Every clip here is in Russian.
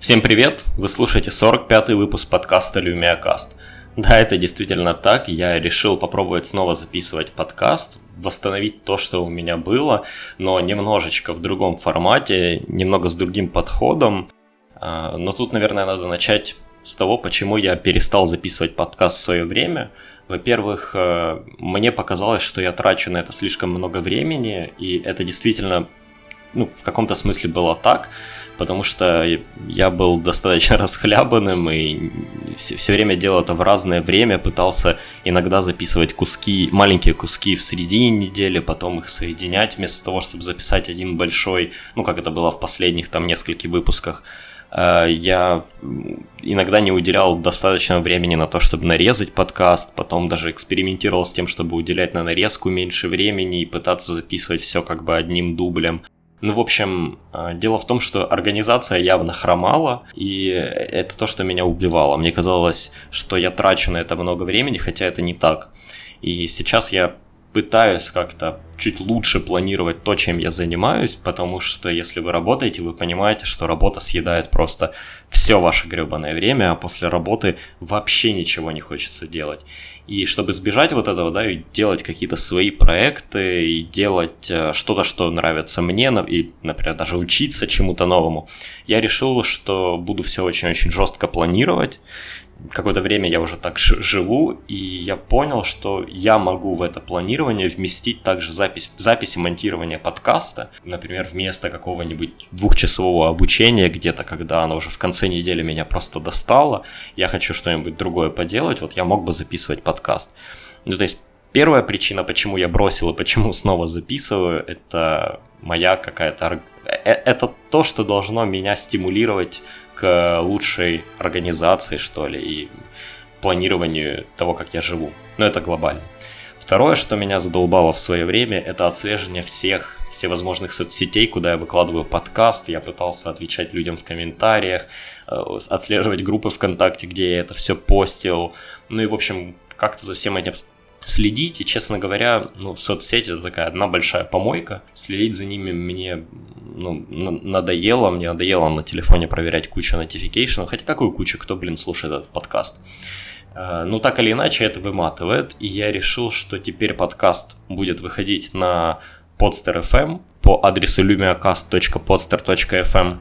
Всем привет! Вы слушаете 45-й выпуск подкаста LumiaCast. Да, это действительно так. Я решил попробовать снова записывать подкаст, восстановить то, что у меня было, но немножечко в другом формате, немного с другим подходом. А, но тут, наверное, надо начать с того, почему я перестал записывать подкаст в свое время. Во-первых, э, мне показалось, что я трачу на это слишком много времени, и это действительно ну, в каком-то смысле было так, потому что я был достаточно расхлябанным и все, все время делал это в разное время, пытался иногда записывать куски, маленькие куски в середине недели, потом их соединять вместо того, чтобы записать один большой, ну, как это было в последних там нескольких выпусках. Э, я иногда не уделял достаточно времени на то, чтобы нарезать подкаст, потом даже экспериментировал с тем, чтобы уделять на нарезку меньше времени и пытаться записывать все как бы одним дублем. Ну, в общем, э, дело в том, что организация явно хромала, и это то, что меня убивало. Мне казалось, что я трачу на это много времени, хотя это не так. И сейчас я пытаюсь как-то чуть лучше планировать то, чем я занимаюсь, потому что если вы работаете, вы понимаете, что работа съедает просто все ваше гребаное время, а после работы вообще ничего не хочется делать. И чтобы избежать вот этого, да, и делать какие-то свои проекты, и делать э, что-то, что нравится мне, и, например, даже учиться чему-то новому, я решил, что буду все очень-очень жестко планировать, какое-то время я уже так живу, и я понял, что я могу в это планирование вместить также запись, записи монтирования подкаста, например, вместо какого-нибудь двухчасового обучения где-то, когда оно уже в конце недели меня просто достало, я хочу что-нибудь другое поделать, вот я мог бы записывать подкаст. Ну, то есть Первая причина, почему я бросил и почему снова записываю, это моя какая-то... Э, э, это то, что должно меня стимулировать лучшей организации, что ли, и планированию того, как я живу. Но это глобально. Второе, что меня задолбало в свое время, это отслеживание всех всевозможных соцсетей, куда я выкладываю подкаст. Я пытался отвечать людям в комментариях, э, отслеживать группы ВКонтакте, где я это все постил. Ну и, в общем, как-то за всем этим следить. И, честно говоря, ну, соцсети это такая одна большая помойка. Следить за ними мне ну, надоело. Мне надоело на телефоне проверять кучу notification. Хотя какую кучу? Кто, блин, слушает этот подкаст? Э, ну, так или иначе, это выматывает. И я решил, что теперь подкаст будет выходить на Podster FM по адресу lumiacast.podster.fm.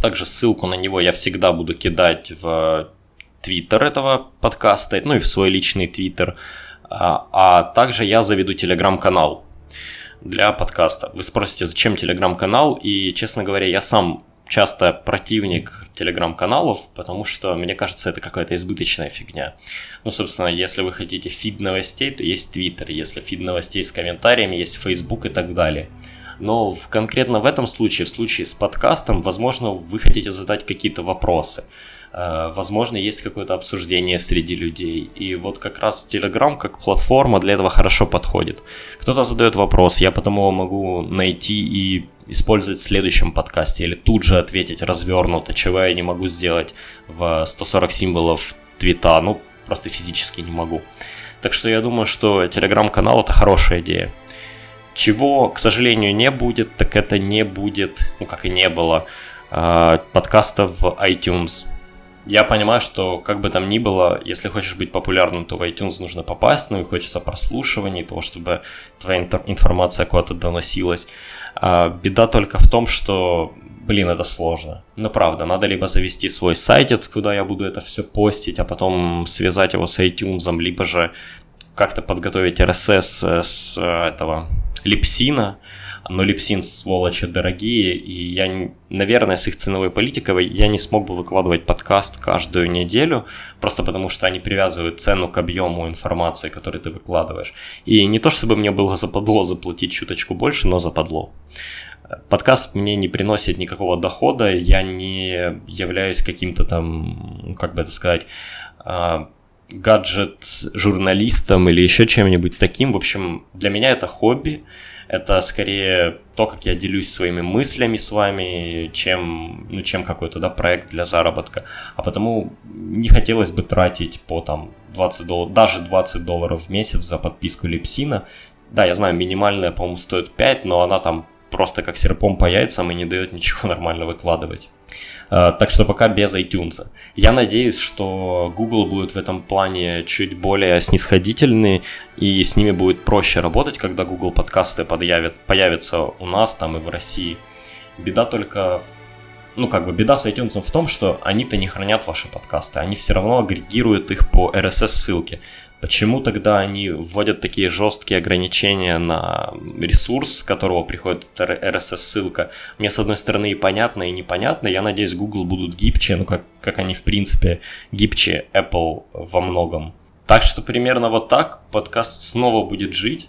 Также ссылку на него я всегда буду кидать в твиттер этого подкаста, ну и в свой личный твиттер. А, а также я заведу телеграм-канал для подкаста. Вы спросите, зачем телеграм-канал? И, честно говоря, я сам часто противник телеграм-каналов, потому что, мне кажется, это какая-то избыточная фигня. Ну, собственно, если вы хотите фид новостей, то есть Твиттер, если фид новостей с комментариями, есть Facebook и так далее. Но в, конкретно в этом случае, в случае с подкастом, возможно, вы хотите задать какие-то вопросы. Э, возможно, есть какое-то обсуждение среди людей. И вот как раз Telegram как платформа для этого хорошо подходит. Кто-то задает вопрос, я потом его могу найти и использовать в следующем подкасте или тут же ответить развернуто, чего я не могу сделать в 140 символов твита, ну просто физически не могу. Так что я думаю, что телеграм-канал это хорошая идея. Чего, к сожалению, не будет, так это не будет, ну как и не было, э, подкастов в iTunes я понимаю, что как бы там ни было, если хочешь быть популярным, то в iTunes нужно попасть, ну и хочется прослушиваний, того, чтобы твоя информация куда-то доносилась. А беда только в том, что, блин, это сложно. Ну правда, надо либо завести свой сайтец, куда я буду это все постить, а потом связать его с iTunes, либо же как-то подготовить RSS с э, этого липсина, но липсин сволочи дорогие, и я, наверное, с их ценовой политикой я не смог бы выкладывать подкаст каждую неделю, просто потому что они привязывают цену к объему информации, которую ты выкладываешь. И не то, чтобы мне было западло заплатить чуточку больше, но западло. Подкаст мне не приносит никакого дохода, я не являюсь каким-то там, как бы это сказать, а, гаджет-журналистом или еще чем-нибудь таким. В общем, для меня это хобби, это скорее то, как я делюсь своими мыслями с вами, чем, ну, чем какой-то да, проект для заработка. А потому не хотелось бы тратить по там 20 долларов, даже 20 долларов в месяц за подписку Липсина. Да, я знаю, минимальная, по-моему, стоит 5, но она там просто как серпом по яйцам и не дает ничего нормально выкладывать. Э, так что пока без iTunes. Я надеюсь, что Google будет в этом плане чуть более снисходительный, и с ними будет проще работать, когда Google подкасты подъявят, появятся у нас там и в России. Беда только в ну, как бы беда с iTunes в том, что они-то не хранят ваши подкасты, они все равно агрегируют их по RSS-ссылке. Почему тогда они вводят такие жесткие ограничения на ресурс, с которого приходит RSS-ссылка? Мне, с одной стороны, и понятно, и непонятно. Я надеюсь, Google будут гибче, ну, как, как они, в принципе, гибче Apple во многом. Так что примерно вот так подкаст снова будет жить.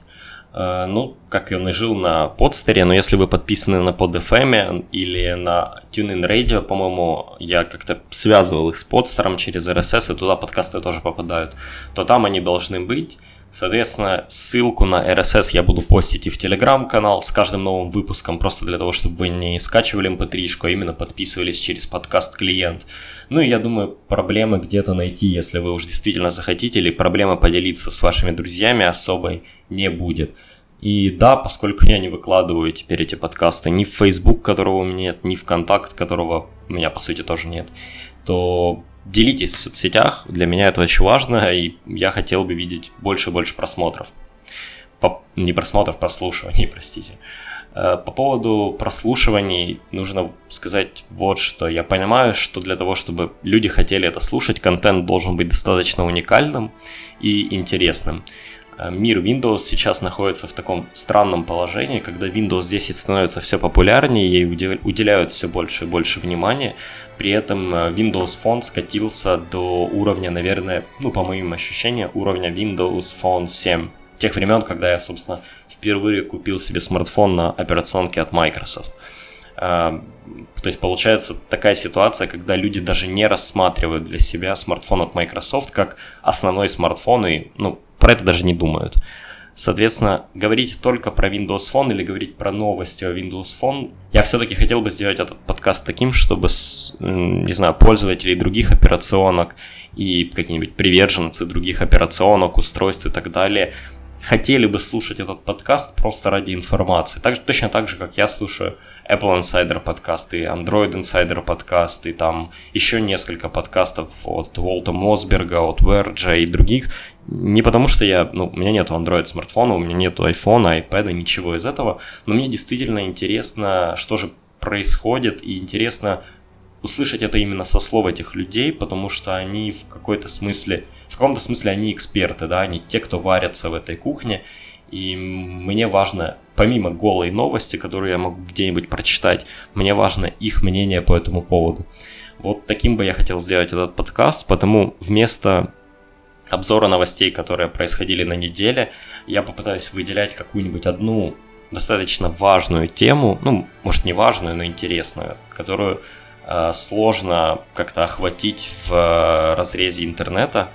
Э, ну, как он и жил на подстере, но если вы подписаны на PodFM или на TuneIn Radio, по-моему, я как-то связывал их с подстером через RSS, и туда подкасты тоже попадают, то там они должны быть. Соответственно, ссылку на RSS я буду постить и в Telegram-канал с каждым новым выпуском, просто для того, чтобы вы не скачивали mp3, а именно подписывались через подкаст-клиент. Ну и я думаю, проблемы где-то найти, если вы уж действительно захотите, или проблемы поделиться с вашими друзьями особой не будет. И да, поскольку я не выкладываю теперь эти подкасты ни в Facebook, которого у меня нет, ни в Контакт, которого у меня по сути тоже нет, то делитесь в соцсетях, для меня это очень важно, и я хотел бы видеть больше и больше просмотров. По, не просмотров, прослушиваний, простите. Э, по поводу прослушиваний нужно сказать вот что. Я понимаю, что для того, чтобы люди хотели это слушать, контент должен быть достаточно уникальным и интересным. Э, мир Windows сейчас находится в таком странном положении, когда Windows 10 становится все популярнее, ей уделяют все больше и больше внимания. При этом э, Windows Phone скатился до уровня, наверное, ну по моим ощущениям, уровня Windows Phone 7. Тех времен, когда я, собственно, впервые купил себе смартфон на операционке от Microsoft. Э, то есть получается такая ситуация, когда люди даже не рассматривают для себя смартфон от Microsoft как основной смартфон и, ну, про это даже не думают. Соответственно, говорить только про Windows Phone или говорить про новости о Windows Phone, я все-таки хотел бы сделать этот подкаст таким, чтобы, не знаю, пользователи других операционок и какие-нибудь приверженцы других операционок, устройств и так далее хотели бы слушать этот подкаст просто ради информации. Так, точно так же, как я слушаю Apple Insider подкасты, Android Insider подкасты, там еще несколько подкастов от Волта Мосберга, от Verge и других. Не потому что я, ну, у меня нету Android смартфона, у меня нету iPhone, iPad, ничего из этого, но мне действительно интересно, что же происходит, и интересно услышать это именно со слов этих людей, потому что они в какой-то смысле, в каком-то смысле они эксперты, да, они те, кто варятся в этой кухне, и мне важно, помимо голой новости, которую я могу где-нибудь прочитать, мне важно их мнение по этому поводу. Вот таким бы я хотел сделать этот подкаст, потому вместо обзора новостей, которые происходили на неделе, я попытаюсь выделять какую-нибудь одну достаточно важную тему, ну, может не важную, но интересную, которую Э, сложно как-то охватить в э, разрезе интернета.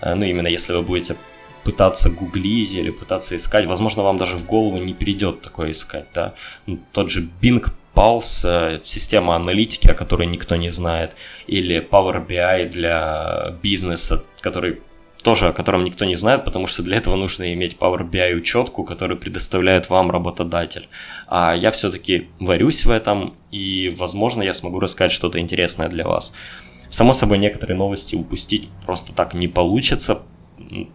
Э, ну, именно если вы будете пытаться гуглить или пытаться искать, возможно, вам даже в голову не придет такое искать, да. Ну, тот же Bing Pulse, система аналитики, о которой никто не знает, или Power BI для бизнеса, который тоже о котором никто не знает, потому что для этого нужно иметь Power BI учетку, которую предоставляет вам работодатель. А я все-таки варюсь в этом, и, возможно, я смогу рассказать что-то интересное для вас. Само собой, некоторые новости упустить просто так не получится,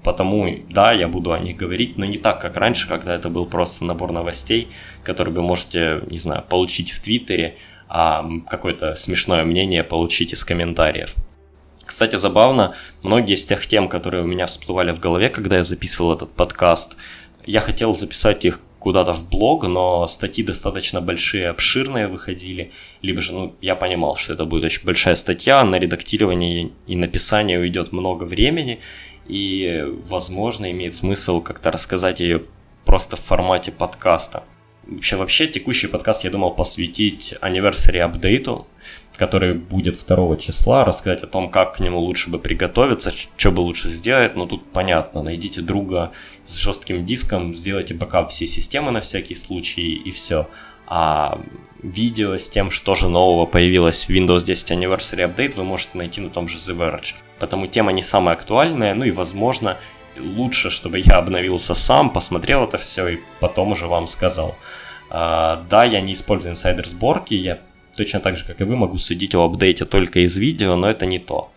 потому, да, я буду о них говорить, но не так, как раньше, когда это был просто набор новостей, которые вы можете, не знаю, получить в Твиттере, а какое-то смешное мнение получить из комментариев. Кстати, забавно, многие из тех тем, которые у меня всплывали в голове, когда я записывал этот подкаст, я хотел записать их куда-то в блог, но статьи достаточно большие, обширные выходили, либо же, ну, я понимал, что это будет очень большая статья, на редактирование и написание уйдет много времени, и, возможно, имеет смысл как-то рассказать ее просто в формате подкаста. Вообще, вообще, текущий подкаст я думал посвятить anniversary апдейту, который будет 2 числа, рассказать о том, как к нему лучше бы приготовиться, что бы лучше сделать. Но тут понятно, найдите друга с жестким диском, сделайте бэкап всей системы на всякий случай и все. А видео с тем, что же нового появилось в Windows 10 Anniversary Update, вы можете найти на том же The Verge. Потому тема не самая актуальная, ну и возможно лучше, чтобы я обновился сам, посмотрел это все и потом уже вам сказал. А, да, я не использую инсайдер сборки, я точно так же, как и вы, могу судить о апдейте только из видео, но это не то.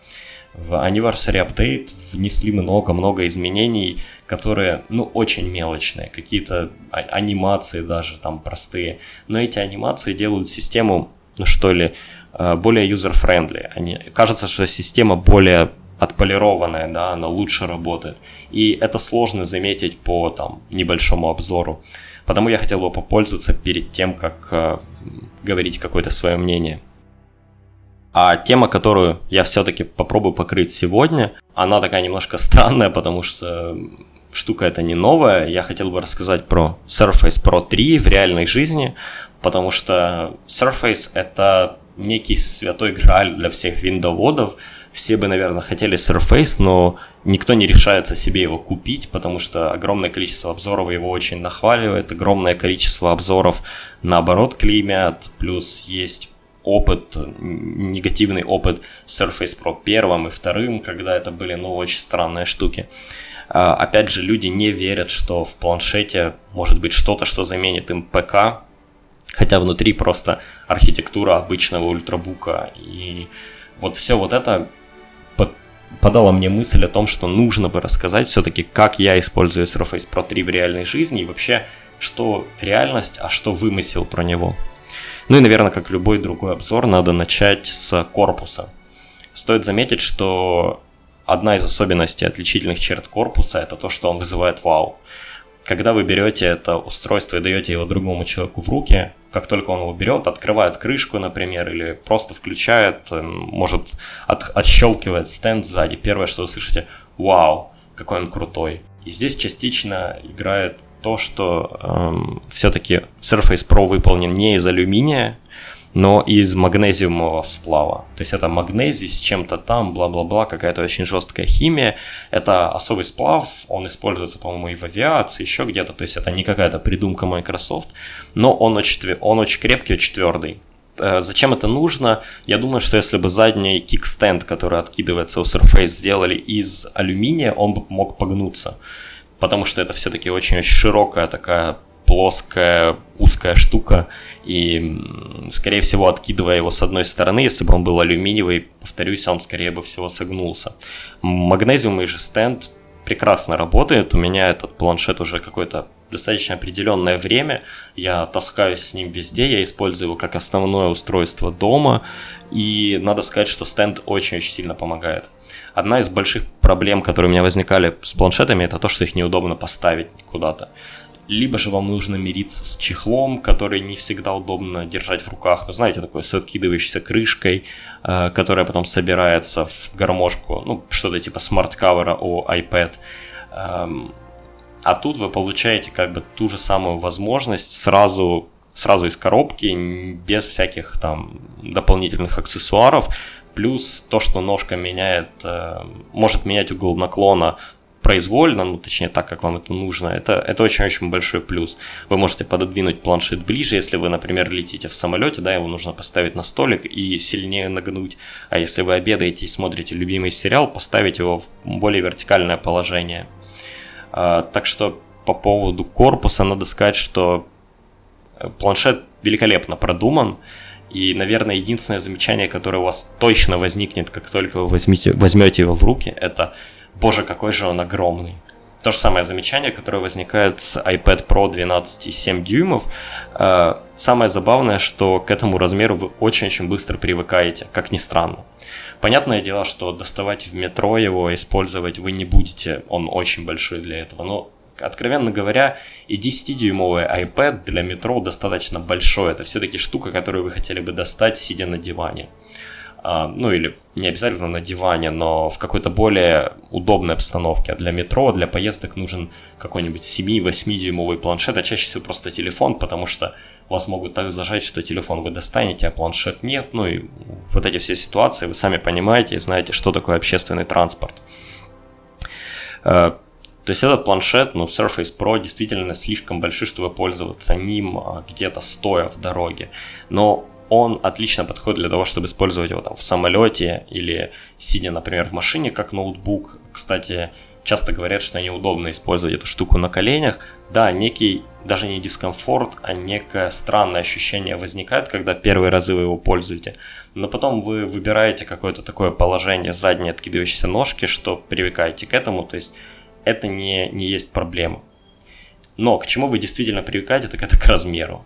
В Anniversary Update внесли много-много изменений, которые, ну, очень мелочные, какие-то а- анимации даже там простые. Но эти анимации делают систему, ну что ли, э, более user-friendly. Кажется, что система более отполированная, да, она лучше работает. И это сложно заметить по там небольшому обзору. Потому я хотел бы попользоваться перед тем, как э, говорить какое-то свое мнение. А тема, которую я все-таки попробую покрыть сегодня, она такая немножко странная, потому что штука это не новая. Я хотел бы рассказать про Surface Pro 3 в реальной жизни, потому что Surface это некий святой грааль для всех виндоводов. Все бы, наверное, хотели Surface, но никто не решается себе его купить, потому что огромное количество обзоров его очень нахваливает, огромное количество обзоров наоборот клеймят, плюс есть опыт, негативный опыт Surface Pro первым и вторым, когда это были, ну, очень странные штуки. А, опять же, люди не верят, что в планшете может быть что-то, что заменит им ПК, хотя внутри просто архитектура обычного ультрабука. И вот все вот это подало мне мысль о том, что нужно бы рассказать все-таки, как я использую Surface Pro 3 в реальной жизни и вообще, что реальность, а что вымысел про него. Ну и, наверное, как любой другой обзор, надо начать с корпуса. Стоит заметить, что одна из особенностей отличительных черт корпуса – это то, что он вызывает вау. Когда вы берете это устройство и даете его другому человеку в руки, как только он его берет, открывает крышку, например, или просто включает, может, от, отщелкивает стенд сзади, первое, что вы слышите – вау, какой он крутой. И здесь частично играет то, что эм, все-таки Surface Pro выполнен не из алюминия, но из магнезиумового сплава. То есть это магнезий с чем-то там, бла-бла-бла, какая-то очень жесткая химия. Это особый сплав, он используется, по-моему, и в авиации, еще где-то. То есть это не какая-то придумка Microsoft, но он очень, он очень крепкий, очень твердый. Э, зачем это нужно? Я думаю, что если бы задний кикстенд, который откидывается у Surface, сделали из алюминия, он бы мог погнуться потому что это все-таки очень-очень широкая такая плоская, узкая штука, и, скорее всего, откидывая его с одной стороны, если бы он был алюминиевый, повторюсь, он, скорее бы всего, согнулся. Магнезиумный же стенд прекрасно работает, у меня этот планшет уже какое-то достаточно определенное время, я таскаюсь с ним везде, я использую его как основное устройство дома, и надо сказать, что стенд очень-очень сильно помогает. Одна из больших проблем, которые у меня возникали с планшетами, это то, что их неудобно поставить куда-то. Либо же вам нужно мириться с чехлом, который не всегда удобно держать в руках. Ну, знаете, такой с откидывающейся крышкой, э, которая потом собирается в гармошку. Ну, что-то типа смарт-кавера о iPad. Эм, а тут вы получаете как бы ту же самую возможность сразу сразу из коробки, без всяких там дополнительных аксессуаров, плюс то, что ножка меняет, э, может менять угол наклона произвольно, ну точнее так, как вам это нужно, это, это очень-очень большой плюс. Вы можете пододвинуть планшет ближе, если вы, например, летите в самолете, да, его нужно поставить на столик и сильнее нагнуть. А если вы обедаете и смотрите любимый сериал, поставить его в более вертикальное положение. А, так что по поводу корпуса надо сказать, что планшет великолепно продуман. И, наверное, единственное замечание, которое у вас точно возникнет, как только вы возьмете, возьмете его в руки, это «Боже, какой же он огромный!» То же самое замечание, которое возникает с iPad Pro 12,7 дюймов. Э, самое забавное, что к этому размеру вы очень-очень быстро привыкаете, как ни странно. Понятное дело, что доставать в метро его, использовать вы не будете, он очень большой для этого, но откровенно говоря, и 10-дюймовый iPad для метро достаточно большой. Это все-таки штука, которую вы хотели бы достать, сидя на диване. А, ну или не обязательно на диване, но в какой-то более удобной обстановке. А для метро, для поездок нужен какой-нибудь 7-8-дюймовый планшет, а чаще всего просто телефон, потому что вас могут так зажать, что телефон вы достанете, а планшет нет. Ну и вот эти все ситуации вы сами понимаете и знаете, что такое общественный транспорт. А, то есть этот планшет, ну, Surface Pro действительно слишком большой, чтобы пользоваться ним а, где-то стоя в дороге. Но он отлично подходит для того, чтобы использовать его там в самолете или сидя, например, в машине как ноутбук. Кстати, часто говорят, что неудобно использовать эту штуку на коленях. Да, некий, даже не дискомфорт, а некое странное ощущение возникает, когда первые разы вы его пользуете. Но потом вы выбираете какое-то такое положение задней откидывающейся ножки, что привыкаете к этому, то есть это не, не есть проблема. Но к чему вы действительно привыкаете, так это к размеру.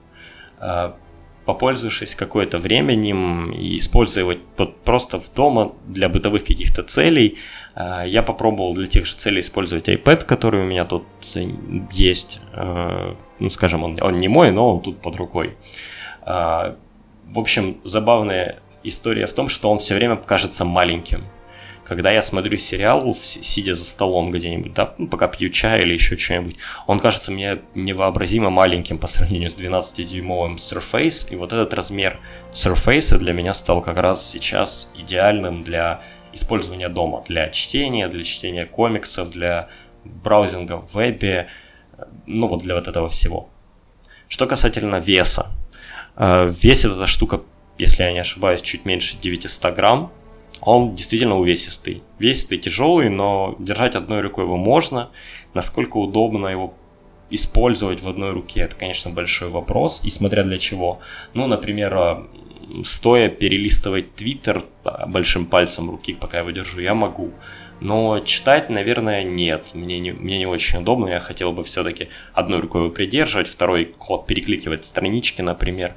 Попользовавшись какое-то временем и используя его просто в дома для бытовых каких-то целей, а, я попробовал для тех же целей использовать iPad, который у меня тут есть. А, ну, скажем, он, он не мой, но он тут под рукой. В общем, забавная история в том, что он все время кажется маленьким когда я смотрю сериал, сидя за столом где-нибудь, да, ну, пока пью чай или еще что-нибудь, он кажется мне невообразимо маленьким по сравнению с 12-дюймовым Surface, и вот этот размер Surface для меня стал как раз сейчас идеальным для использования дома, для чтения, для чтения комиксов, для браузинга в вебе, ну вот для вот этого всего. Что касательно веса. Э, весит эта штука, если я не ошибаюсь, чуть меньше 900 грамм, он действительно увесистый. Весистый, тяжелый, но держать одной рукой его можно. Насколько удобно его использовать в одной руке, это, конечно, большой вопрос, и смотря для чего. Ну, например, а, стоя перелистывать Твиттер большим пальцем руки, пока я его держу, я могу. Но читать, наверное, нет. Мне не, мне не очень удобно. Я хотел бы все-таки одной рукой его придерживать, второй перекликивать странички, например.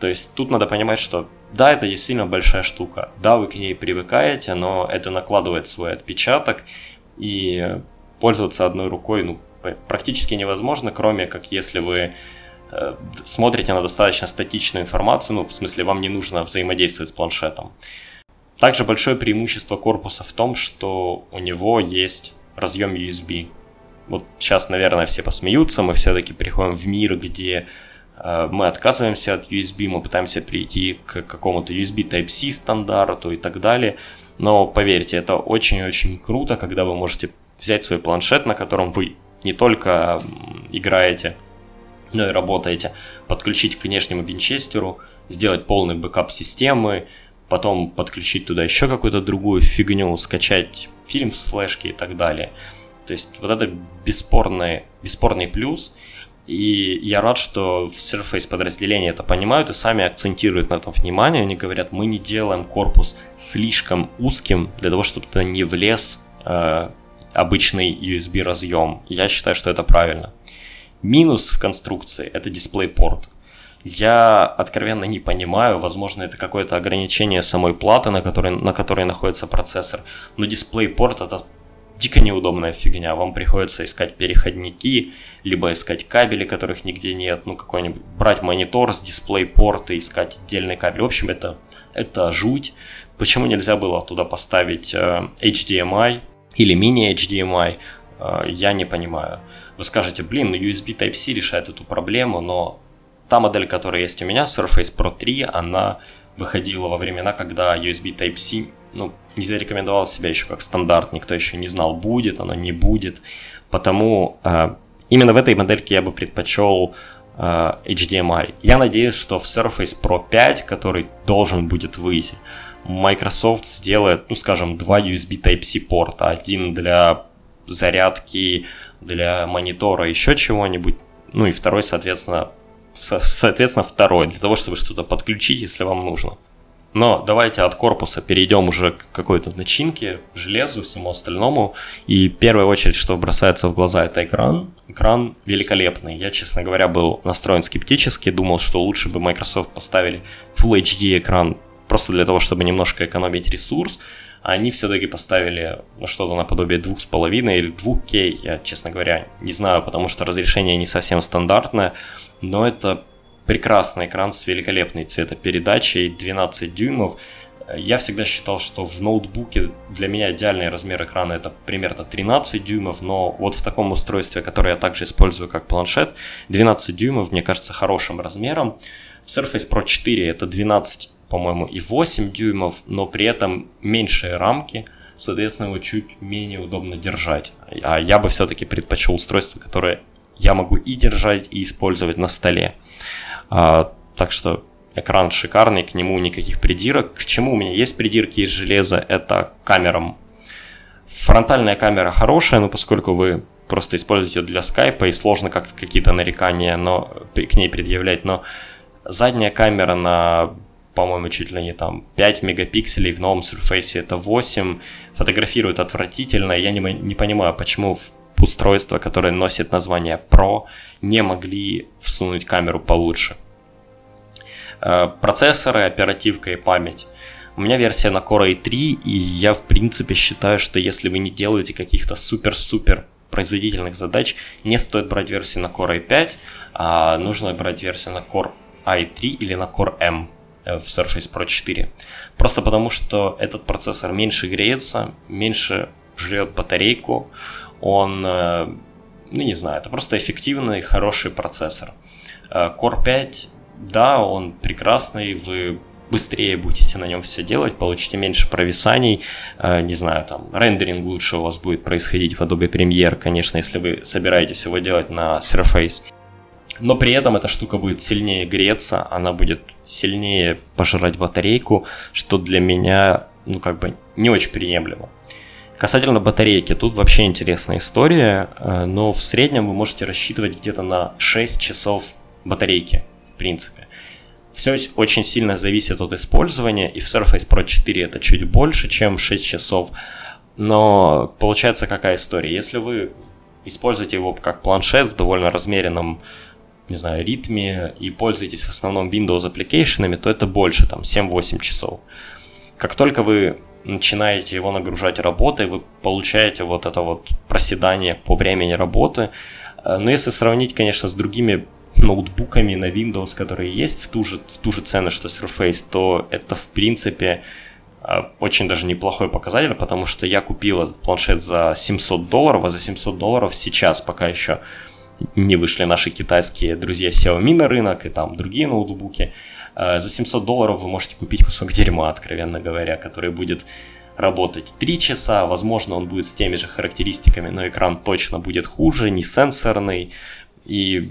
То есть тут надо понимать, что да, это действительно большая штука. Да, вы к ней привыкаете, но это накладывает свой отпечаток. И пользоваться одной рукой ну, практически невозможно, кроме как если вы э, смотрите на достаточно статичную информацию, ну, в смысле, вам не нужно взаимодействовать с планшетом. Также большое преимущество корпуса в том, что у него есть разъем USB. Вот сейчас, наверное, все посмеются, мы все-таки приходим в мир, где мы отказываемся от USB, мы пытаемся перейти к какому-то USB Type-C стандарту и так далее. Но поверьте, это очень-очень круто, когда вы можете взять свой планшет, на котором вы не только играете, но и работаете, подключить к внешнему винчестеру, сделать полный бэкап системы, потом подключить туда еще какую-то другую фигню, скачать фильм с флэшки и так далее. То есть вот это бесспорный, бесспорный плюс – и я рад, что в Surface подразделения это понимают и сами акцентируют на этом внимание. Они говорят, мы не делаем корпус слишком узким для того, чтобы туда не влез э, обычный USB разъем. Я считаю, что это правильно. Минус в конструкции – это DisplayPort. Я откровенно не понимаю, возможно, это какое-то ограничение самой платы, на которой, на которой находится процессор, но DisplayPort – это дико неудобная фигня. Вам приходится искать переходники, либо искать кабели, которых нигде нет, ну какой-нибудь, брать монитор с дисплей-порта, искать отдельный кабель. В общем, это, это жуть. Почему нельзя было туда поставить э, HDMI или мини-HDMI, э, я не понимаю. Вы скажете, блин, ну USB Type-C решает эту проблему, но та модель, которая есть у меня, Surface Pro 3, она выходила во времена, когда USB Type-C ну, не зарекомендовал себя еще как стандарт, никто еще не знал, будет оно, не будет. Потому э, именно в этой модельке я бы предпочел э, HDMI. Я надеюсь, что в Surface Pro 5, который должен будет выйти, Microsoft сделает, ну, скажем, два USB Type-C порта. Один для зарядки, для монитора, еще чего-нибудь. Ну и второй, соответственно, соответственно, второй, для того, чтобы что-то подключить, если вам нужно. Но давайте от корпуса перейдем уже к какой-то начинке, железу, всему остальному. И первая очередь, что бросается в глаза, это экран. Экран великолепный. Я, честно говоря, был настроен скептически, думал, что лучше бы Microsoft поставили Full HD экран просто для того, чтобы немножко экономить ресурс. А они все-таки поставили ну, что-то наподобие 2,5 или 2К, я, честно говоря, не знаю, потому что разрешение не совсем стандартное, но это прекрасный экран с великолепной цветопередачей, 12 дюймов. Я всегда считал, что в ноутбуке для меня идеальный размер экрана это примерно 13 дюймов, но вот в таком устройстве, которое я также использую как планшет, 12 дюймов мне кажется хорошим размером. В Surface Pro 4 это 12, по-моему, и 8 дюймов, но при этом меньшие рамки, соответственно, его чуть менее удобно держать. А я бы все-таки предпочел устройство, которое я могу и держать, и использовать на столе. А, так что экран шикарный, к нему никаких придирок. К чему у меня есть придирки из железа, это камерам. Фронтальная камера хорошая, но поскольку вы просто используете ее для скайпа и сложно как какие-то нарекания но, к ней предъявлять, но задняя камера на по-моему, чуть ли не там 5 мегапикселей, в новом Surface это 8, фотографирует отвратительно, я не, не понимаю, почему в устройство, которое носит название Pro, не могли всунуть камеру получше. Э, процессоры, оперативка и память. У меня версия на Core i3, и я в принципе считаю, что если вы не делаете каких-то супер-супер производительных задач, не стоит брать версию на Core i5, а нужно брать версию на Core i3 или на Core M в Surface Pro 4. Просто потому, что этот процессор меньше греется, меньше жрет батарейку, он, э, ну не знаю, это просто эффективный, хороший процессор. Э, Core 5, да, он прекрасный, вы быстрее будете на нем все делать, получите меньше провисаний, э, не знаю, там, рендеринг лучше у вас будет происходить в Adobe Premiere, конечно, если вы собираетесь его делать на Surface. Но при этом эта штука будет сильнее греться, она будет сильнее пожирать батарейку, что для меня, ну, как бы не очень приемлемо. Касательно батарейки, тут вообще интересная история, э, но в среднем вы можете рассчитывать где-то на 6 часов батарейки, в принципе. Все очень сильно зависит от использования, и в Surface Pro 4 это чуть больше, чем 6 часов. Но получается какая история? Если вы используете его как планшет в довольно размеренном не знаю, ритме и пользуетесь в основном Windows application, то это больше, там, 7-8 часов. Как только вы начинаете его нагружать работой, вы получаете вот это вот проседание по времени работы. Э, но если сравнить, конечно, с другими ноутбуками на Windows, которые есть в ту же, в ту же цену, что Surface, то это, в принципе, э, очень даже неплохой показатель, потому что я купил этот планшет за 700 долларов, а за 700 долларов сейчас пока еще не вышли наши китайские друзья Xiaomi на рынок и там другие ноутбуки. Э, за 700 долларов вы можете купить кусок дерьма, откровенно говоря, который будет работать 3 часа, возможно, он будет с теми же характеристиками, но экран точно будет хуже, не сенсорный, и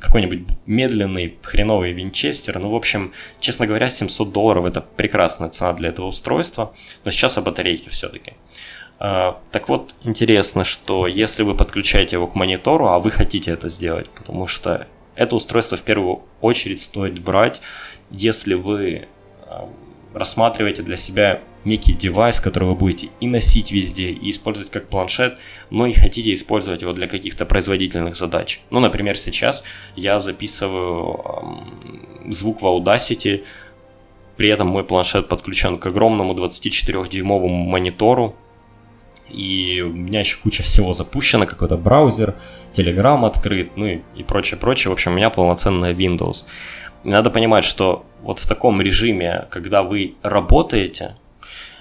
какой-нибудь медленный хреновый винчестер. Ну, в общем, честно говоря, 700 долларов это прекрасная цена для этого устройства, но сейчас о батарейке все-таки. А, так вот, интересно, что если вы подключаете его к монитору, а вы хотите это сделать, потому что это устройство в первую очередь стоит брать, если вы а, рассматриваете для себя некий девайс, который вы будете и носить везде, и использовать как планшет, но и хотите использовать его для каких-то производительных задач. Ну, например, сейчас я записываю звук в Audacity, при этом мой планшет подключен к огромному 24-дюймовому монитору, и у меня еще куча всего запущено, какой-то браузер, Telegram открыт, ну и, и прочее, прочее. В общем, у меня полноценная Windows. И надо понимать, что вот в таком режиме, когда вы работаете,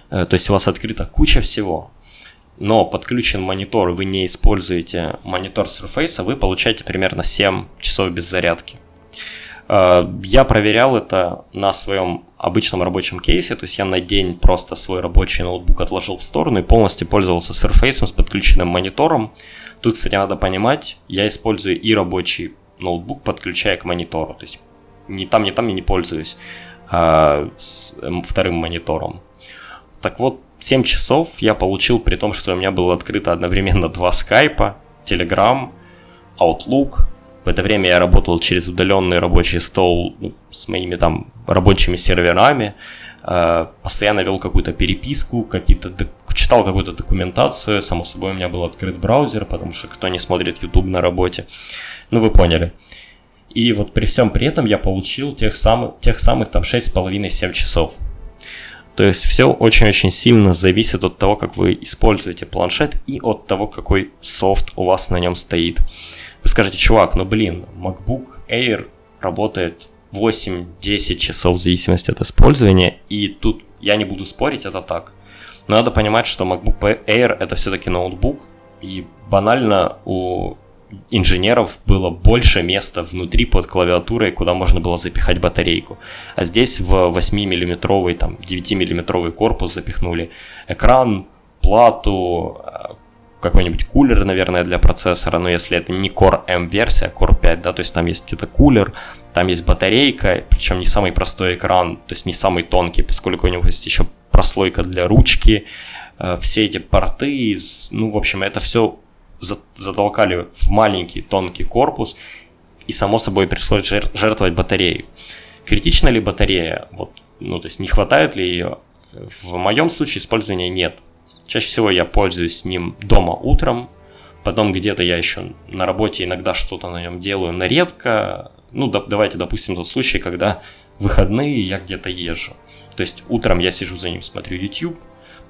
э, то есть у вас открыта куча всего, но подключен монитор, вы не используете монитор Surface, вы получаете примерно 7 часов без зарядки. Э, я проверял это на своем обычном рабочем кейсе, то есть я на день просто свой рабочий ноутбук отложил в сторону и полностью пользовался Surface с подключенным монитором. Тут, кстати, надо понимать, я использую и рабочий ноутбук, подключая к монитору, то есть ни там, ни там я не пользуюсь а, с эм, вторым монитором. Так вот, 7 часов я получил, при том, что у меня было открыто одновременно два скайпа, Telegram, Outlook, в это время я работал через удаленный рабочий стол ну, с моими там рабочими серверами, э, постоянно вел какую-то переписку, какие-то читал какую-то документацию, само собой у меня был открыт браузер, потому что кто не смотрит YouTube на работе, ну вы поняли. И вот при всем при этом я получил тех самых, тех самых там 6,5-7 часов. То есть все очень-очень сильно зависит от того, как вы используете планшет и от того, какой софт у вас на нем стоит. Вы скажете, чувак, ну блин, MacBook Air работает 8-10 часов в зависимости от использования, и тут я не буду спорить, это так. Но надо понимать, что MacBook Air это все-таки ноутбук, и банально у инженеров было больше места внутри под клавиатурой, куда можно было запихать батарейку. А здесь в 8-миллиметровый, там, 9-миллиметровый корпус запихнули экран, плату, какой-нибудь кулер, наверное, для процессора, но если это не Core M версия, Core 5, да, то есть там есть где-то кулер, там есть батарейка, причем не самый простой экран, то есть не самый тонкий, поскольку у него есть еще прослойка для ручки, э, все эти порты, ну, в общем, это все затолкали в маленький тонкий корпус, и само собой пришлось жертвовать батареей. Критична ли батарея? Вот, ну, то есть не хватает ли ее? В моем случае использования нет. Чаще всего я пользуюсь ним дома утром, потом где-то я еще на работе иногда что-то на нем делаю, но редко. Ну, да, давайте допустим тот случай, когда выходные я где-то езжу. То есть утром я сижу за ним, смотрю YouTube,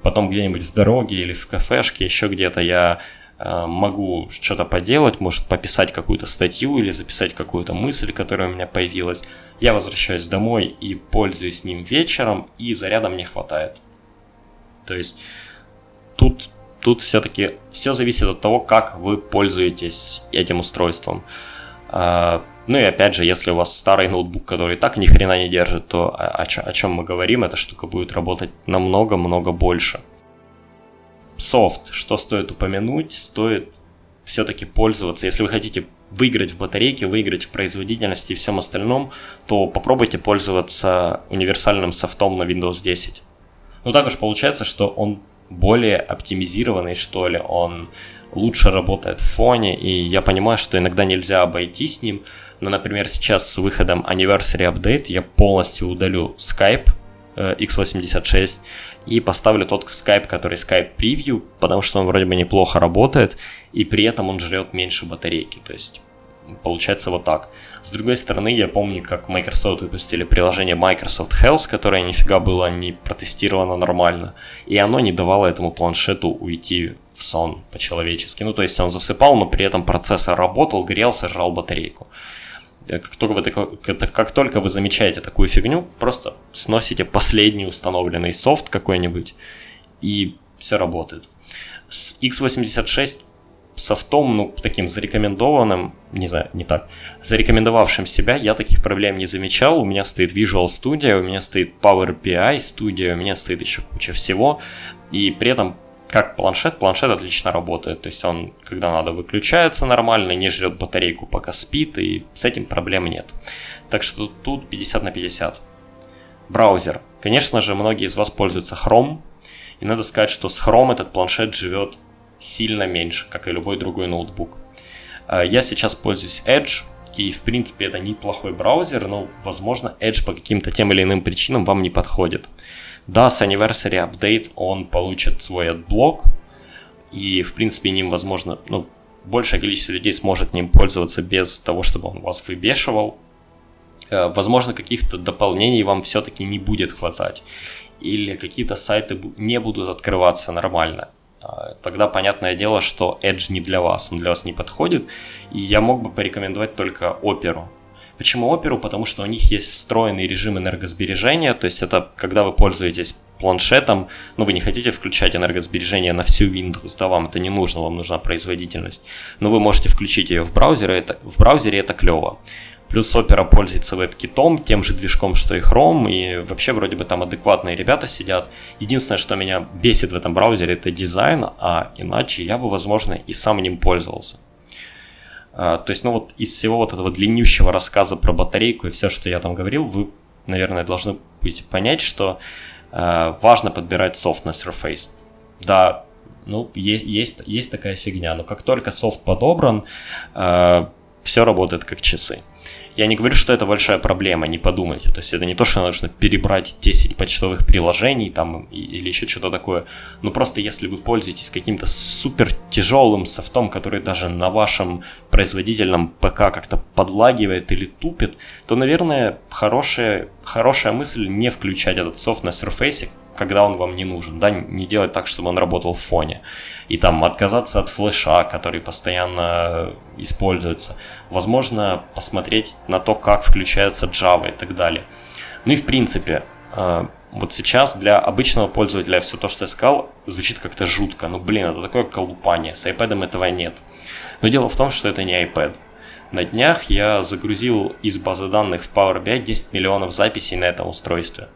потом где-нибудь в дороге или в кафешке, еще где-то я э, могу что-то поделать, может пописать какую-то статью или записать какую-то мысль, которая у меня появилась. Я возвращаюсь домой и пользуюсь ним вечером, и заряда мне хватает. То есть тут, тут все-таки все зависит от того, как вы пользуетесь этим устройством. А, ну и опять же, если у вас старый ноутбук, который так ни хрена не держит, то о, о, о чем мы говорим, эта штука будет работать намного-много больше. Софт, что стоит упомянуть, стоит все-таки пользоваться. Если вы хотите выиграть в батарейке, выиграть в производительности и всем остальном, то попробуйте пользоваться универсальным софтом на Windows 10. Ну так уж получается, что он более оптимизированный, что ли, он лучше работает в фоне, и я понимаю, что иногда нельзя обойтись с ним, но, например, сейчас с выходом Anniversary Update я полностью удалю Skype э, x86 и поставлю тот Skype, который Skype Preview, потому что он вроде бы неплохо работает, и при этом он жрет меньше батарейки, то есть получается вот так. С другой стороны, я помню, как Microsoft выпустили приложение Microsoft Health, которое нифига было не протестировано нормально, и оно не давало этому планшету уйти в сон по-человечески. Ну, то есть он засыпал, но при этом процессор работал, грелся, жрал батарейку. Э, как только, вы, как только вы замечаете такую фигню, просто сносите последний установленный софт какой-нибудь, и все работает. С x86 софтом, ну, таким зарекомендованным, не знаю, не так, зарекомендовавшим себя, я таких проблем не замечал. У меня стоит Visual Studio, у меня стоит Power BI Studio, у меня стоит еще куча всего. И при этом как планшет, планшет отлично работает. То есть он, когда надо, выключается нормально, не жрет батарейку, пока спит, и с этим проблем нет. Так что тут 50 на 50. Браузер. Конечно же, многие из вас пользуются Chrome. И надо сказать, что с Chrome этот планшет живет сильно меньше, как и любой другой ноутбук. А, я сейчас пользуюсь Edge, и в принципе это неплохой браузер, но возможно Edge по каким-то тем или иным причинам вам не подходит. Да, с Anniversary Update он получит свой AdBlock, и, в принципе, ним, возможно, ну, большее количество людей сможет ним пользоваться без того, чтобы он вас выбешивал. Э, возможно, каких-то дополнений вам все-таки не будет хватать. Или какие-то сайты не будут открываться нормально. А, тогда понятное дело, что Edge не для вас, он для вас не подходит. И я мог бы порекомендовать только Оперу. Почему оперу? Потому что у них есть встроенный режим энергосбережения, то есть это когда вы пользуетесь планшетом, ну вы не хотите включать энергосбережение на всю Windows, да, вам это не нужно, вам нужна производительность, но вы можете включить ее в браузере, это, в браузере это клево. Плюс Opera пользуется WebKit, тем же движком, что и Chrome, и вообще вроде бы там адекватные ребята сидят. Единственное, что меня бесит в этом браузере, это дизайн, а иначе я бы, возможно, и сам ним пользовался. А, то есть, ну вот из всего вот этого длиннющего рассказа про батарейку и все, что я там говорил, вы, наверное, должны будете понять, что э, важно подбирать софт на Surface. Да, ну, есть, есть, есть такая фигня, но как только софт подобран, э, все работает как часы. Я не говорю, что это большая проблема, не подумайте. То есть это не то, что нужно перебрать 10 почтовых приложений там или еще что-то такое. Но просто если вы пользуетесь каким-то супер тяжелым софтом, который даже на вашем производительном ПК как-то подлагивает или тупит, то, наверное, хорошая, хорошая мысль не включать этот софт на Surface, когда он вам не нужен, да, не делать так, чтобы он работал в фоне. И там отказаться от флеша, который постоянно используется. Возможно, посмотреть на то, как включается Java и так далее. Ну и в принципе, э, вот сейчас для обычного пользователя все то, что я сказал, звучит как-то жутко. Ну блин, это такое колупание. С iPad этого нет. Но дело в том, что это не iPad. На днях я загрузил из базы данных в Power BI 10 миллионов записей на этом устройстве.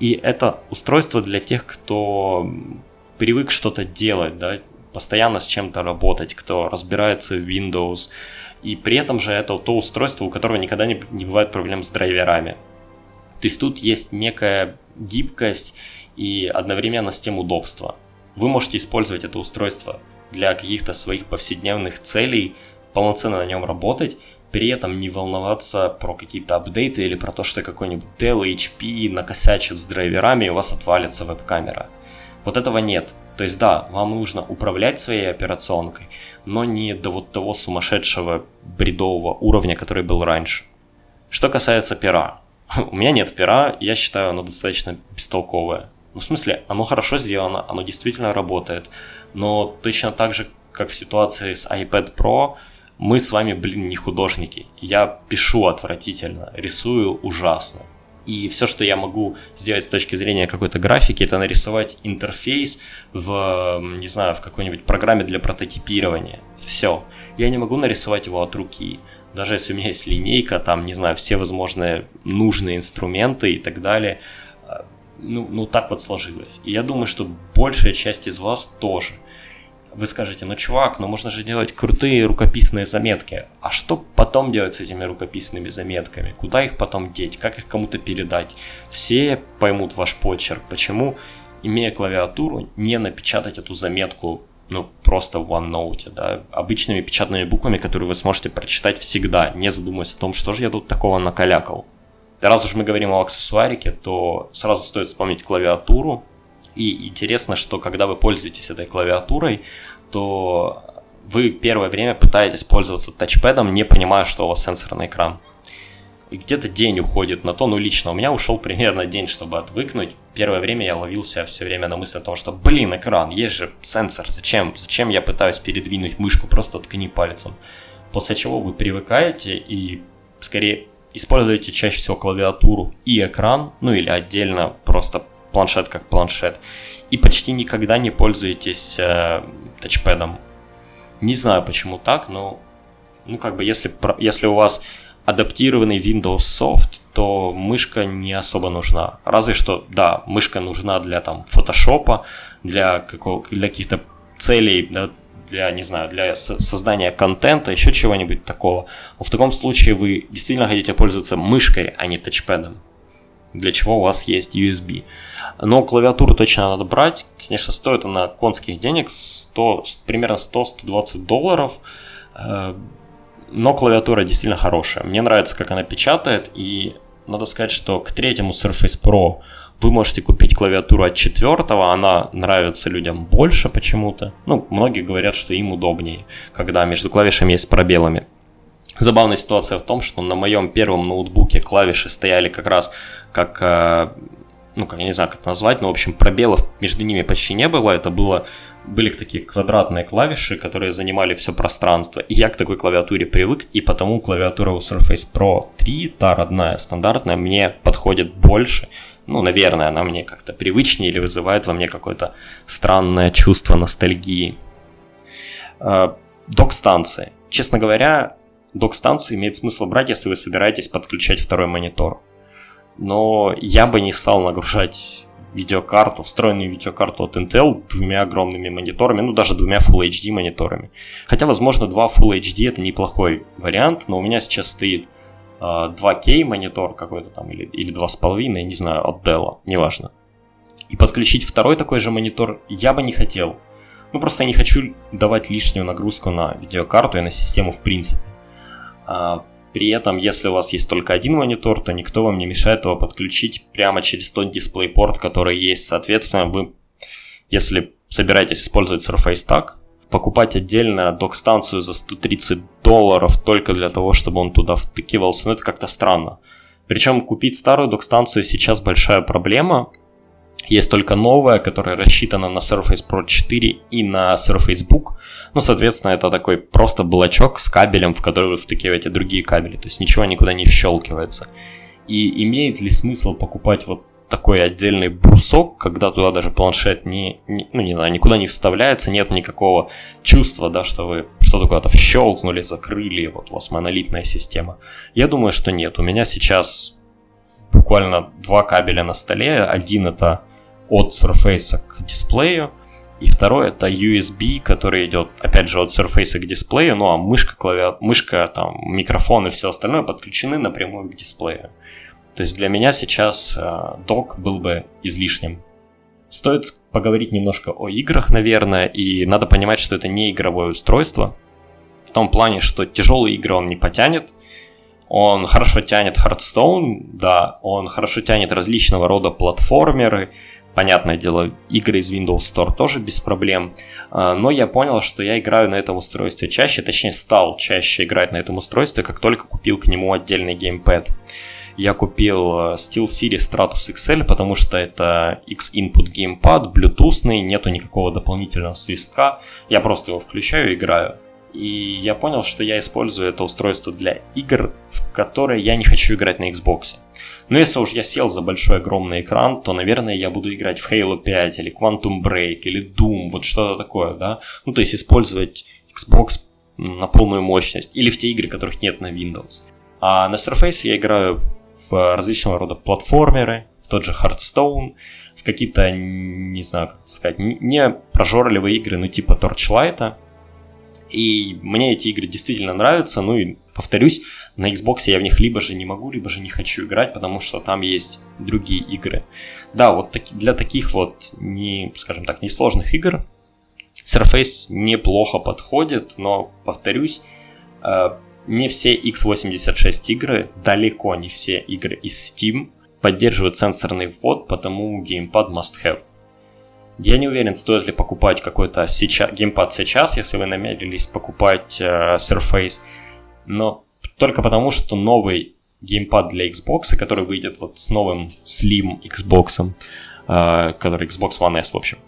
И это устройство для тех, кто привык что-то делать, да, постоянно с чем-то работать, кто разбирается в Windows. И при этом же это то устройство, у которого никогда не, не бывает проблем с драйверами. То есть тут есть некая гибкость и одновременно с тем удобство. Вы можете использовать это устройство для каких-то своих повседневных целей, полноценно на нем работать, при этом не волноваться про какие-то апдейты или про то, что какой-нибудь Dell, HP накосячит с драйверами и у вас отвалится веб-камера. Вот этого нет. То есть да, вам нужно управлять своей операционкой, но не до вот того сумасшедшего бредового уровня, который был раньше. Что касается пера. У меня нет пера, я считаю, оно достаточно бестолковое. Ну, в смысле, оно хорошо сделано, оно действительно работает, но точно так же, как в ситуации с iPad Pro, мы с вами, блин, не художники. Я пишу отвратительно, рисую ужасно. И все, что я могу сделать с точки зрения какой-то графики, это нарисовать интерфейс в, не знаю, в какой-нибудь программе для прототипирования. Все. Я не могу нарисовать его от руки. Даже если у меня есть линейка, там, не знаю, все возможные нужные инструменты и так далее. Э, ну, ну так вот сложилось. И я думаю, что большая часть из вас тоже вы скажете, ну чувак, ну можно же делать крутые рукописные заметки. А что потом делать с этими рукописными заметками? Куда их потом деть? Как их кому-то передать? Все поймут ваш почерк. Почему, имея клавиатуру, не напечатать эту заметку ну, просто в OneNote, да, обычными печатными буквами, которые вы сможете прочитать всегда, не задумываясь о том, что же я тут такого накалякал. Раз уж мы говорим о аксессуарике, то сразу стоит вспомнить клавиатуру, и интересно, что когда вы пользуетесь этой клавиатурой, то вы первое время пытаетесь пользоваться тачпэдом, не понимая, что у вас сенсорный экран. И где-то день уходит на то, ну лично у меня ушел примерно день, чтобы отвыкнуть. Первое время я ловился все время на мысли о том, что, блин, экран, есть же сенсор, зачем? Зачем я пытаюсь передвинуть мышку, просто ткни пальцем. После чего вы привыкаете и скорее используете чаще всего клавиатуру и экран, ну или отдельно просто планшет как планшет, и почти никогда не пользуетесь э, тачпэдом. Не знаю почему так, но ну как бы если, если у вас адаптированный Windows Soft, то мышка не особо нужна. Разве что, да, мышка нужна для там фотошопа, для, какого, для каких-то целей, да, для, не знаю, для создания контента, еще чего-нибудь такого. Но в таком случае вы действительно хотите пользоваться мышкой, а не тачпэдом для чего у вас есть USB. Но клавиатуру точно надо брать. Конечно, стоит она конских денег, 100, примерно 100-120 долларов. Э, но клавиатура действительно хорошая. Мне нравится, как она печатает. И надо сказать, что к третьему Surface Pro вы можете купить клавиатуру от четвертого, она нравится людям больше почему-то. Ну, многие говорят, что им удобнее, когда между клавишами есть пробелами. Забавная ситуация в том, что на моем первом ноутбуке клавиши стояли как раз как, э, ну, как я не знаю, как назвать, но, в общем, пробелов между ними почти не было. Это было, были такие квадратные клавиши, которые занимали все пространство. И я к такой клавиатуре привык, и потому клавиатура у Surface Pro 3, та родная, стандартная, мне подходит больше. Ну, наверное, она мне как-то привычнее или вызывает во мне какое-то странное чувство ностальгии. Э, док-станции. Честно говоря, док-станцию имеет смысл брать, если вы собираетесь подключать второй монитор. Но я бы не стал нагружать видеокарту, встроенную видеокарту от Intel двумя огромными мониторами, ну даже двумя Full HD мониторами. Хотя, возможно, два Full HD это неплохой вариант, но у меня сейчас стоит э, а, 2K монитор какой-то там или, или 2,5, не знаю, от Dell, неважно. И подключить второй такой же монитор я бы не хотел. Ну просто я не хочу давать лишнюю нагрузку на видеокарту и на систему в принципе. При этом, если у вас есть только один монитор, то никто вам не мешает его подключить прямо через тот DisplayPort, который есть. Соответственно, вы, если собираетесь использовать Surface Tag, покупать отдельно док-станцию за 130 долларов только для того, чтобы он туда втыкивался, ну это как-то странно. Причем купить старую док-станцию сейчас большая проблема, есть только новая, которая рассчитана на Surface Pro 4 и на Surface Book. Ну, соответственно, это такой просто блочок с кабелем, в который втыкиваете другие кабели. То есть ничего никуда не вщелкивается. И имеет ли смысл покупать вот такой отдельный брусок, когда туда даже планшет не, не, ну, не знаю, никуда не вставляется, нет никакого чувства, да, что вы что-то куда-то вщелкнули, закрыли, вот у вас монолитная система. Я думаю, что нет. У меня сейчас буквально два кабеля на столе. Один это от Surface к дисплею. И второй это USB, который идет, опять же, от Surface к дисплею, ну а мышка, клавиат, мышка, там, микрофон и все остальное подключены напрямую к дисплею. То есть для меня сейчас э, док был бы излишним. Стоит поговорить немножко о играх, наверное, и надо понимать, что это не игровое устройство. В том плане, что тяжелые игры он не потянет, он хорошо тянет Hearthstone, да, он хорошо тянет различного рода платформеры, понятное дело, игры из Windows Store тоже без проблем, а, но я понял, что я играю на этом устройстве чаще, точнее стал чаще играть на этом устройстве, как только купил к нему отдельный геймпад. Я купил э, SteelSeries Stratus XL, потому что это X-Input геймпад, блютусный, нету никакого дополнительного свистка, я просто его включаю и играю. И я понял, что я использую это устройство для игр, в которые я не хочу играть на Xbox. Но если уж я сел за большой огромный экран, то, наверное, я буду играть в Halo 5 или Quantum Break или Doom, вот что-то такое, да? Ну, то есть использовать Xbox на полную мощность или в те игры, которых нет на Windows. А на Surface я играю в различного рода платформеры, в тот же Hearthstone, в какие-то, не знаю, как сказать, не прожорливые игры, ну типа Torchlight, и мне эти игры действительно нравятся, ну и повторюсь, на Xbox я в них либо же не могу, либо же не хочу играть, потому что там есть другие игры. Да, вот таки, для таких вот, не, скажем так, несложных игр Surface неплохо подходит, но, повторюсь, э, не все x86 игры, далеко не все игры из Steam поддерживают сенсорный ввод, потому геймпад must have. Я не уверен, стоит ли покупать какой-то сейчас, геймпад сейчас, если вы намерились покупать э, Surface, но только потому, что новый геймпад для Xbox, который выйдет вот с новым Slim Xbox, э, который Xbox One S, в общем,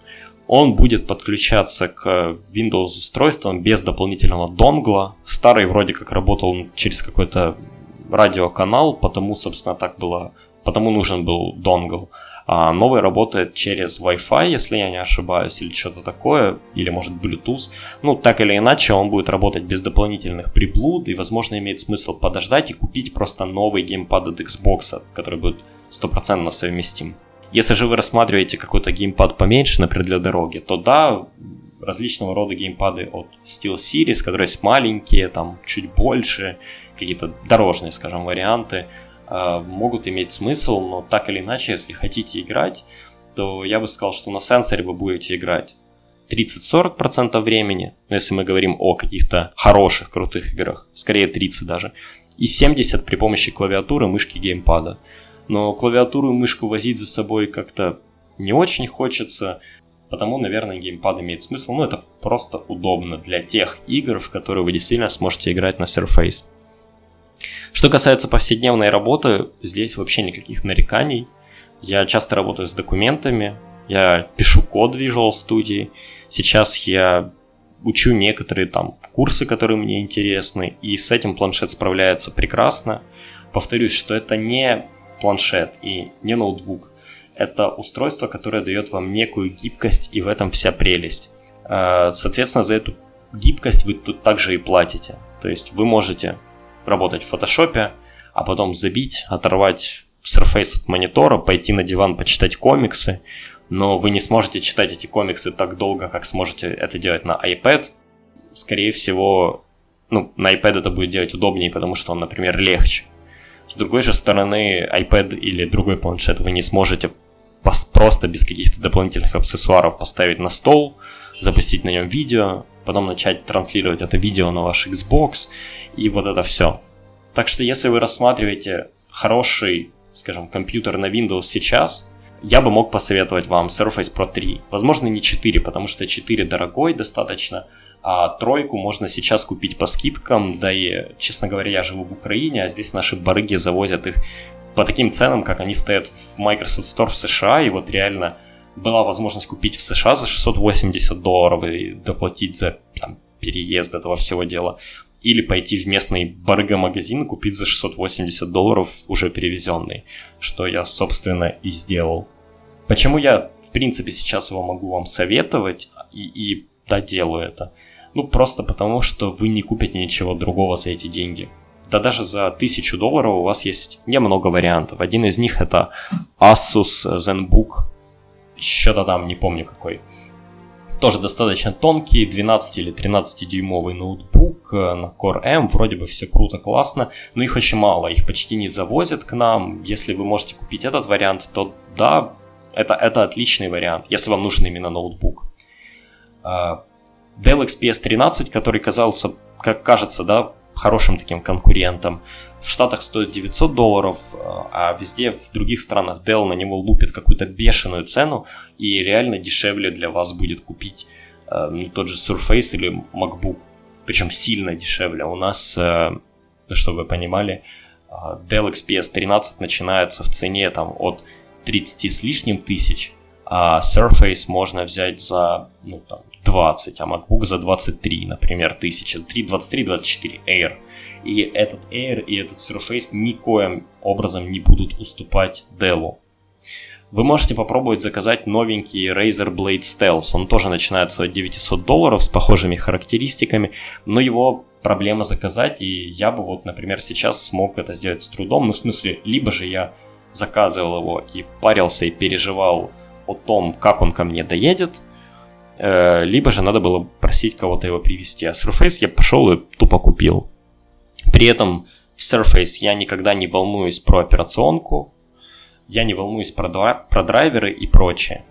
он будет подключаться к Windows устройствам без дополнительного донгла. Старый вроде как работал через какой-то радиоканал, потому, собственно, так было, потому нужен был донгл. А новый работает через Wi-Fi, если я не ошибаюсь, или что-то такое, или может Bluetooth. Ну, так или иначе, он будет работать без дополнительных приблуд, и, возможно, имеет смысл подождать и купить просто новый геймпад от Xbox, который будет стопроцентно совместим. Если же вы рассматриваете какой-то геймпад поменьше, например, для дороги, то да, различного рода геймпады от SteelSeries, которые есть маленькие, там чуть больше, какие-то дорожные, скажем, варианты – могут иметь смысл, но так или иначе, если хотите играть, то я бы сказал, что на сенсоре вы будете играть 30-40% времени, но если мы говорим о каких-то хороших, крутых играх, скорее 30 даже, и 70 при помощи клавиатуры, мышки, геймпада. Но клавиатуру и мышку возить за собой как-то не очень хочется, потому, наверное, геймпад имеет смысл, но это просто удобно для тех игр, в которые вы действительно сможете играть на Surface. Что касается повседневной работы, здесь вообще никаких нареканий. Я часто работаю с документами, я пишу код в Visual Studio. Сейчас я учу некоторые там курсы, которые мне интересны, и с этим планшет справляется прекрасно. Повторюсь, что это не планшет и не ноутбук. Это устройство, которое дает вам некую гибкость, и в этом вся прелесть. Э, соответственно, за эту гибкость вы тут также и платите. То есть вы можете работать в фотошопе, а потом забить, оторвать Surface от монитора, пойти на диван, почитать комиксы, но вы не сможете читать эти комиксы так долго, как сможете это делать на iPad. Скорее всего, ну, на iPad это будет делать удобнее, потому что он, например, легче. С другой же стороны, iPad или другой планшет вы не сможете просто без каких-то дополнительных аксессуаров поставить на стол, запустить на нем видео, потом начать транслировать это видео на ваш Xbox и вот это все. Так что если вы рассматриваете хороший, скажем, компьютер на Windows сейчас, я бы мог посоветовать вам Surface Pro 3. Возможно, не 4, потому что 4 дорогой достаточно, а тройку можно сейчас купить по скидкам, да и, честно говоря, я живу в Украине, а здесь наши барыги завозят их по таким ценам, как они стоят в Microsoft Store в США, и вот реально была возможность купить в США за 680 долларов и доплатить за там, переезд этого всего дела. Или пойти в местный барыга-магазин и купить за 680 долларов уже перевезенный, что я, собственно, и сделал. Почему я, в принципе, сейчас его могу вам советовать и, и да, это? Ну, просто потому, что вы не купите ничего другого за эти деньги. Да даже за 1000 долларов у вас есть немного вариантов. Один из них это Asus ZenBook что-то там, не помню какой. Тоже достаточно тонкий, 12 или 13 дюймовый ноутбук э, на Core M, вроде бы все круто, классно, но их очень мало, их почти не завозят к нам. Если вы можете купить этот вариант, то да, это, это отличный вариант, если вам нужен именно ноутбук. А, Dell XPS 13, который казался, как кажется, да, хорошим таким конкурентом, в Штатах стоит 900 долларов, а везде в других странах Dell на него лупит какую-то бешеную цену, и реально дешевле для вас будет купить э, ну, тот же Surface или MacBook, причем сильно дешевле. У нас, э, чтобы вы понимали, э, Dell XPS 13 начинается в цене там от 30 с лишним тысяч, а Surface можно взять за ну, там, 20, а MacBook за 23, например, тысячи. 3, 23, 24 Air. И этот Air и этот Surface никоим образом не будут уступать Dell. Вы можете попробовать заказать новенький Razer Blade Stealth. Он тоже начинается от 900 долларов с похожими характеристиками, но его проблема заказать, и я бы вот, например, сейчас смог это сделать с трудом. Ну, в смысле, либо же я заказывал его и парился и переживал о том, как он ко мне доедет, э, либо же надо было просить кого-то его привезти. А Surface я пошел и тупо купил. При этом в Surface я никогда не волнуюсь про операционку, я не волнуюсь про, про драйверы и прочее.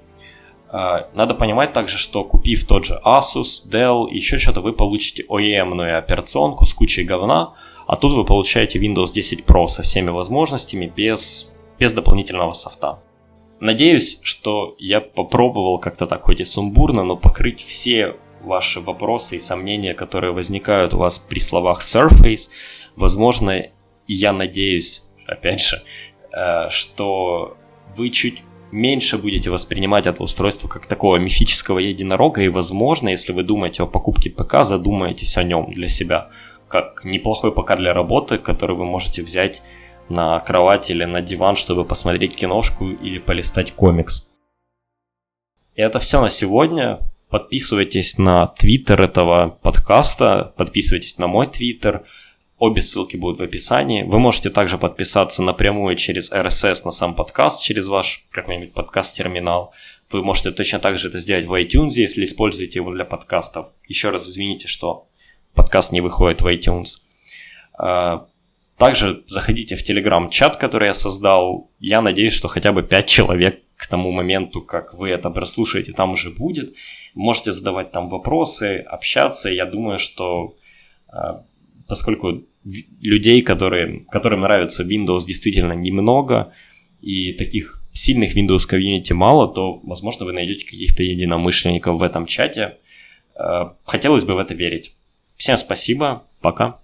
А, надо понимать также, что купив тот же Asus, Dell, еще что-то, вы получите OEM-ную операционку с кучей говна, а тут вы получаете Windows 10 Pro со всеми возможностями без, без дополнительного софта. Надеюсь, что я попробовал как-то так, хоть и сумбурно, но покрыть все ваши вопросы и сомнения, которые возникают у вас при словах Surface. Возможно, я надеюсь, опять же, э, что вы чуть меньше будете воспринимать это устройство как такого мифического единорога, и, возможно, если вы думаете о покупке ПК, задумаетесь о нем для себя, как неплохой ПК для работы, который вы можете взять на кровать или на диван, чтобы посмотреть киношку или полистать комикс. И это все на сегодня. Подписывайтесь на твиттер этого подкаста, подписывайтесь на мой твиттер. Обе ссылки будут в описании. Вы можете также подписаться напрямую через RSS на сам подкаст, через ваш какой-нибудь подкаст-терминал. Вы можете точно так же это сделать в iTunes, если используете его для подкастов. Еще раз извините, что подкаст не выходит в iTunes. А, также заходите в телеграм-чат, который я создал. Я надеюсь, что хотя бы 5 человек к тому моменту, как вы это прослушаете, там уже будет. Можете задавать там вопросы, общаться. Я думаю, что а, поскольку людей, которые, которым нравится Windows, действительно немного, и таких сильных Windows комьюнити мало, то, возможно, вы найдете каких-то единомышленников в этом чате. А, хотелось бы в это верить. Всем спасибо, пока.